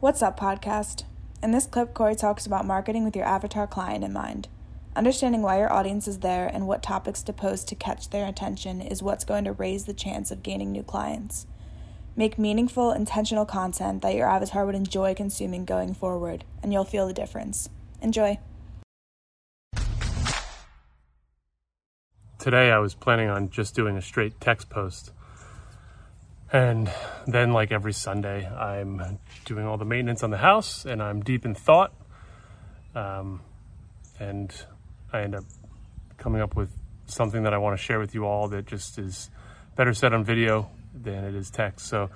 What's up, podcast? In this clip, Corey talks about marketing with your avatar client in mind. Understanding why your audience is there and what topics to post to catch their attention is what's going to raise the chance of gaining new clients. Make meaningful, intentional content that your avatar would enjoy consuming going forward, and you'll feel the difference. Enjoy. Today, I was planning on just doing a straight text post. And then, like every Sunday, I'm doing all the maintenance on the house and I'm deep in thought. Um, and I end up coming up with something that I want to share with you all that just is better said on video than it is text. So,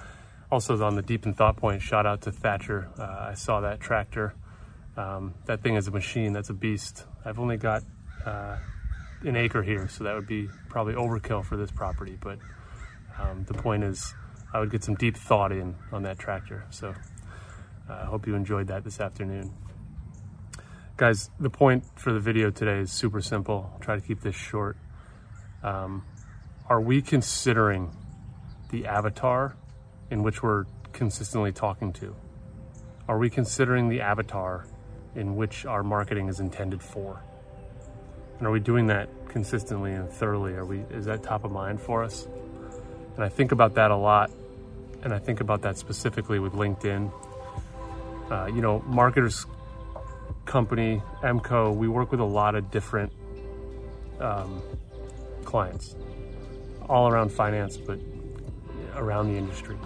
also on the deep in thought point, shout out to Thatcher. Uh, I saw that tractor. Um, that thing is a machine. That's a beast. I've only got uh, an acre here, so that would be probably overkill for this property. But um, the point is, I would get some deep thought in on that tractor. So uh, I uh, hope you enjoyed that this afternoon. Guys, the point for the video today is super simple. I'll try to keep this short. Um, are we considering the avatar in which we're consistently talking to? Are we considering the avatar in which our marketing is intended for? And are we doing that consistently and thoroughly? Are we is that top of mind for us? And I think about that a lot. And I think about that specifically with LinkedIn. Uh, you know, marketers company, MCO, we work with a lot of different um, clients, all around finance, but around the industry.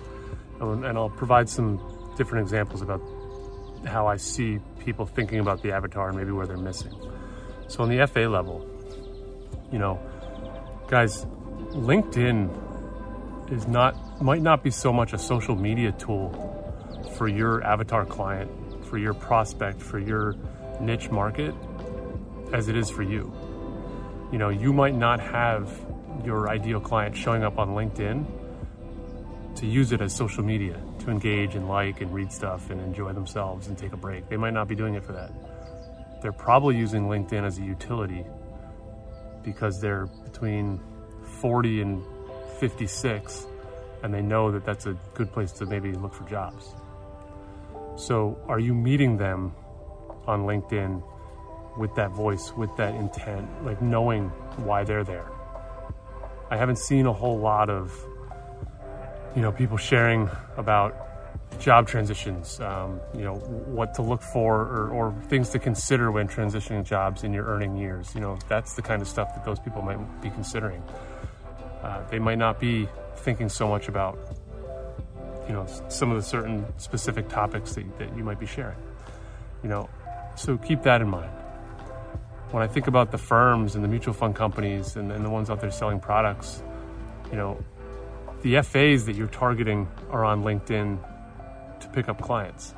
And, and I'll provide some different examples about how I see people thinking about the avatar and maybe where they're missing. So on the FA level, you know, guys, LinkedIn is not might not be so much a social media tool for your avatar client, for your prospect, for your niche market as it is for you. You know, you might not have your ideal client showing up on LinkedIn to use it as social media to engage and like and read stuff and enjoy themselves and take a break. They might not be doing it for that they're probably using LinkedIn as a utility because they're between 40 and 56 and they know that that's a good place to maybe look for jobs. So, are you meeting them on LinkedIn with that voice, with that intent, like knowing why they're there? I haven't seen a whole lot of you know people sharing about job transitions, um, you know, what to look for or, or, things to consider when transitioning jobs in your earning years. You know, that's the kind of stuff that those people might be considering. Uh, they might not be thinking so much about, you know, some of the certain specific topics that, that you might be sharing. You know, so keep that in mind. When I think about the firms and the mutual fund companies and, and the ones out there selling products, you know, the FAs that you're targeting are on LinkedIn to pick up clients.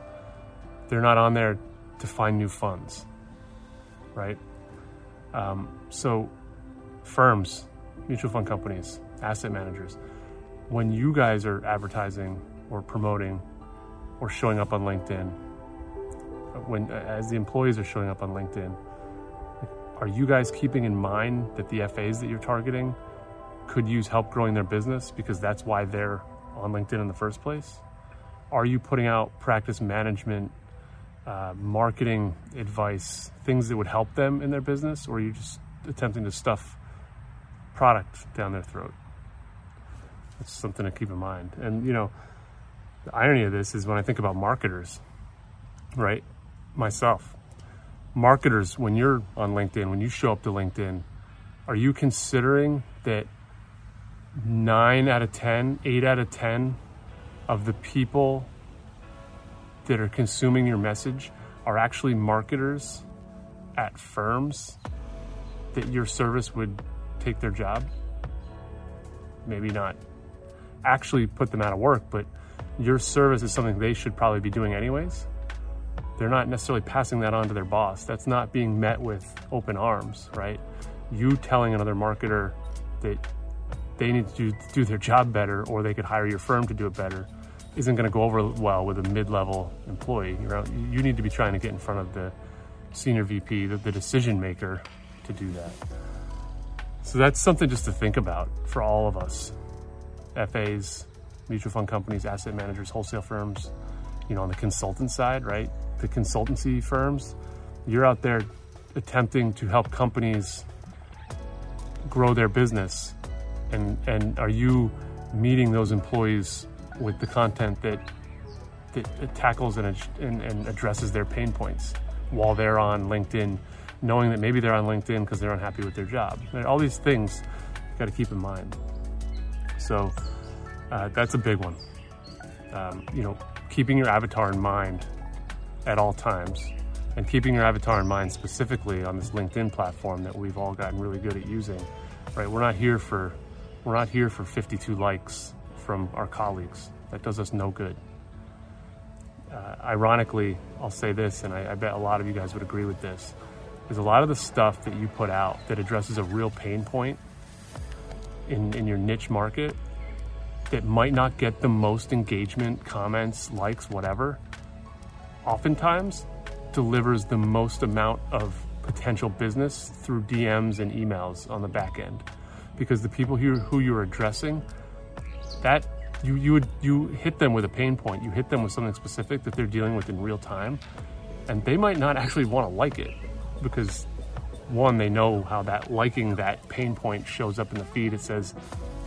They're not on there to find new funds, right? Um, so, firms, mutual fund companies, asset managers, when you guys are advertising or promoting or showing up on LinkedIn, when as the employees are showing up on LinkedIn, are you guys keeping in mind that the FAs that you're targeting could use help growing their business because that's why they're on LinkedIn in the first place? are you putting out practice management, uh, marketing advice, things that would help them in their business, or are you just attempting to stuff product down their throat? That's something to keep in mind. And, you know, the irony of this is when I think about marketers, right? Myself, marketers, when you're on LinkedIn, when you show up to LinkedIn, are you considering that nine out of 10, eight out of 10 of the people that are consuming your message are actually marketers at firms that your service would take their job. Maybe not actually put them out of work, but your service is something they should probably be doing anyways. They're not necessarily passing that on to their boss. That's not being met with open arms, right? You telling another marketer that they need to do, do their job better or they could hire your firm to do it better isn't going to go over well with a mid-level employee. You need to be trying to get in front of the senior VP, the, the decision maker, to do that. So that's something just to think about for all of us, FAs, mutual fund companies, asset managers, wholesale firms. you know, on the consultant side, right? The consultancy firms, you're out there attempting to help companies grow their business. And, and are you meeting those employees with the content that, that tackles and, and, and addresses their pain points while they're on LinkedIn, knowing that maybe they're on LinkedIn because they're unhappy with their job. All these things got to keep in mind. So uh, that's a big one. Um, you know, keeping your avatar in mind at all times and keeping your avatar in mind specifically on this LinkedIn platform that we've all gotten really good at using, right? We're not here for, we're not here for 52 likes from our colleagues. That does us no good. Uh, ironically, I'll say this, and I, I bet a lot of you guys would agree with this, is a lot of the stuff that you put out that addresses a real pain point in, in your niche market that might not get the most engagement, comments, likes, whatever, oftentimes delivers the most amount of potential business through DMs and emails on the back end. Because the people who, who you're addressing, that you, you would you hit them with a pain point. You hit them with something specific that they're dealing with in real time. And they might not actually want to like it because one, they know how that liking that pain point shows up in the feed. It says,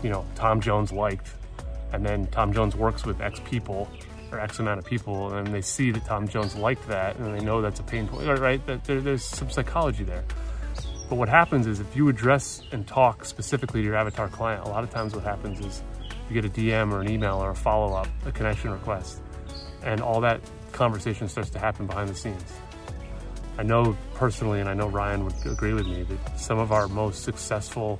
you know, Tom Jones liked and then Tom Jones works with X people or X amount of people, and they see that Tom Jones liked that, and they know that's a pain point, right? That there, there's some psychology there. But what happens is if you address and talk specifically to your avatar client, a lot of times what happens is you get a DM or an email or a follow up, a connection request, and all that conversation starts to happen behind the scenes. I know personally, and I know Ryan would agree with me, that some of our most successful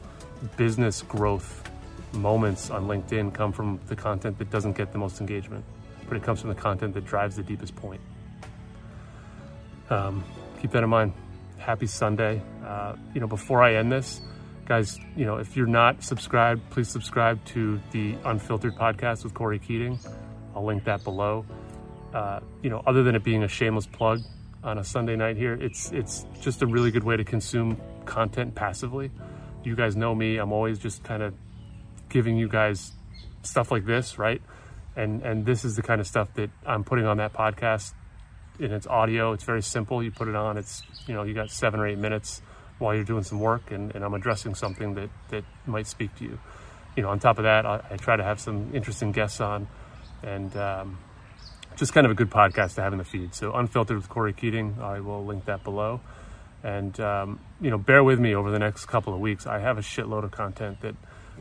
business growth moments on LinkedIn come from the content that doesn't get the most engagement, but it comes from the content that drives the deepest point. Um, keep that in mind. Happy Sunday. Uh, you know, before I end this, guys, you know, if you're not subscribed, please subscribe to the Unfiltered podcast with Corey Keating. I'll link that below. Uh, you know, other than it being a shameless plug on a Sunday night here, it's it's just a really good way to consume content passively. You guys know me; I'm always just kind of giving you guys stuff like this, right? And and this is the kind of stuff that I'm putting on that podcast. And it's audio. It's very simple. You put it on. It's you know you got seven or eight minutes while you're doing some work, and, and I'm addressing something that that might speak to you. You know, on top of that, I, I try to have some interesting guests on, and um, just kind of a good podcast to have in the feed. So unfiltered with Corey Keating. I will link that below. And um, you know, bear with me over the next couple of weeks. I have a shitload of content that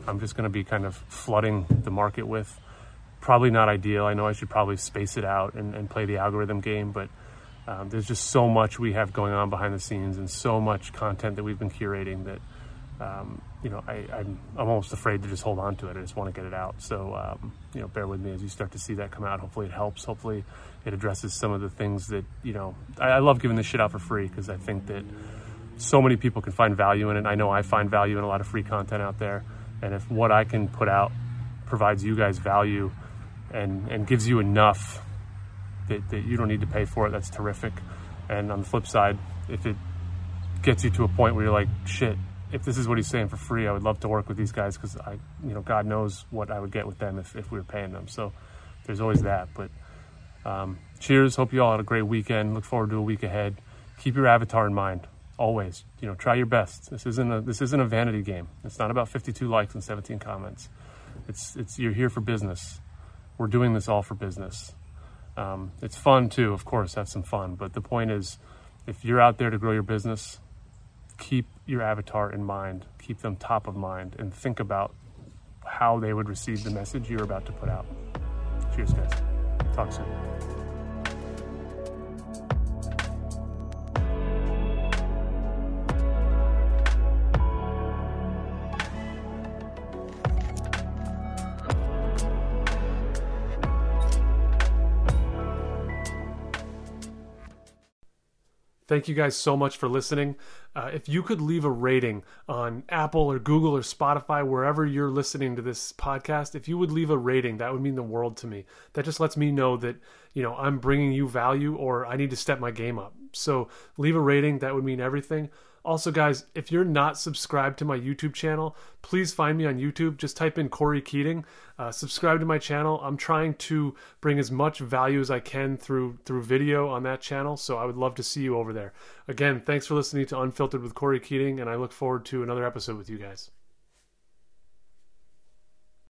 I'm just going to be kind of flooding the market with. Probably not ideal. I know I should probably space it out and, and play the algorithm game, but um, there's just so much we have going on behind the scenes and so much content that we've been curating that, um, you know, I, am almost afraid to just hold on to it. I just want to get it out. So, um, you know, bear with me as you start to see that come out. Hopefully it helps. Hopefully it addresses some of the things that, you know, I, I love giving this shit out for free because I think that so many people can find value in it. I know I find value in a lot of free content out there. And if what I can put out provides you guys value and, and gives you enough that, that you don't need to pay for it, that's terrific. And on the flip side, if it gets you to a point where you're like, shit, if this is what he's saying for free, I would love to work with these guys because I, you know, God knows what I would get with them if, if we were paying them. So there's always that. But um, cheers. Hope you all had a great weekend. Look forward to a week ahead. Keep your avatar in mind always you know try your best this isn't a this isn't a vanity game it's not about 52 likes and 17 comments it's it's you're here for business we're doing this all for business um, it's fun too of course have some fun but the point is if you're out there to grow your business keep your avatar in mind keep them top of mind and think about how they would receive the message you're about to put out. Cheers guys. Talk soon Thank you guys so much for listening. Uh, if you could leave a rating on Apple or Google or Spotify, wherever you're listening to this podcast, if you would leave a rating, that would mean the world to me. That just lets me know that, you know, I'm bringing you value or I need to step my game up. So leave a rating. That would mean everything. Also, guys, if you're not subscribed to my YouTube channel, please find me on YouTube. Just type in Corey Keating. Uh, subscribe to my channel. I'm trying to bring as much value as I can through through video on that channel. So I would love to see you over there. Again, thanks for listening to Unfiltered with Corey Keating, and I look forward to another episode with you guys.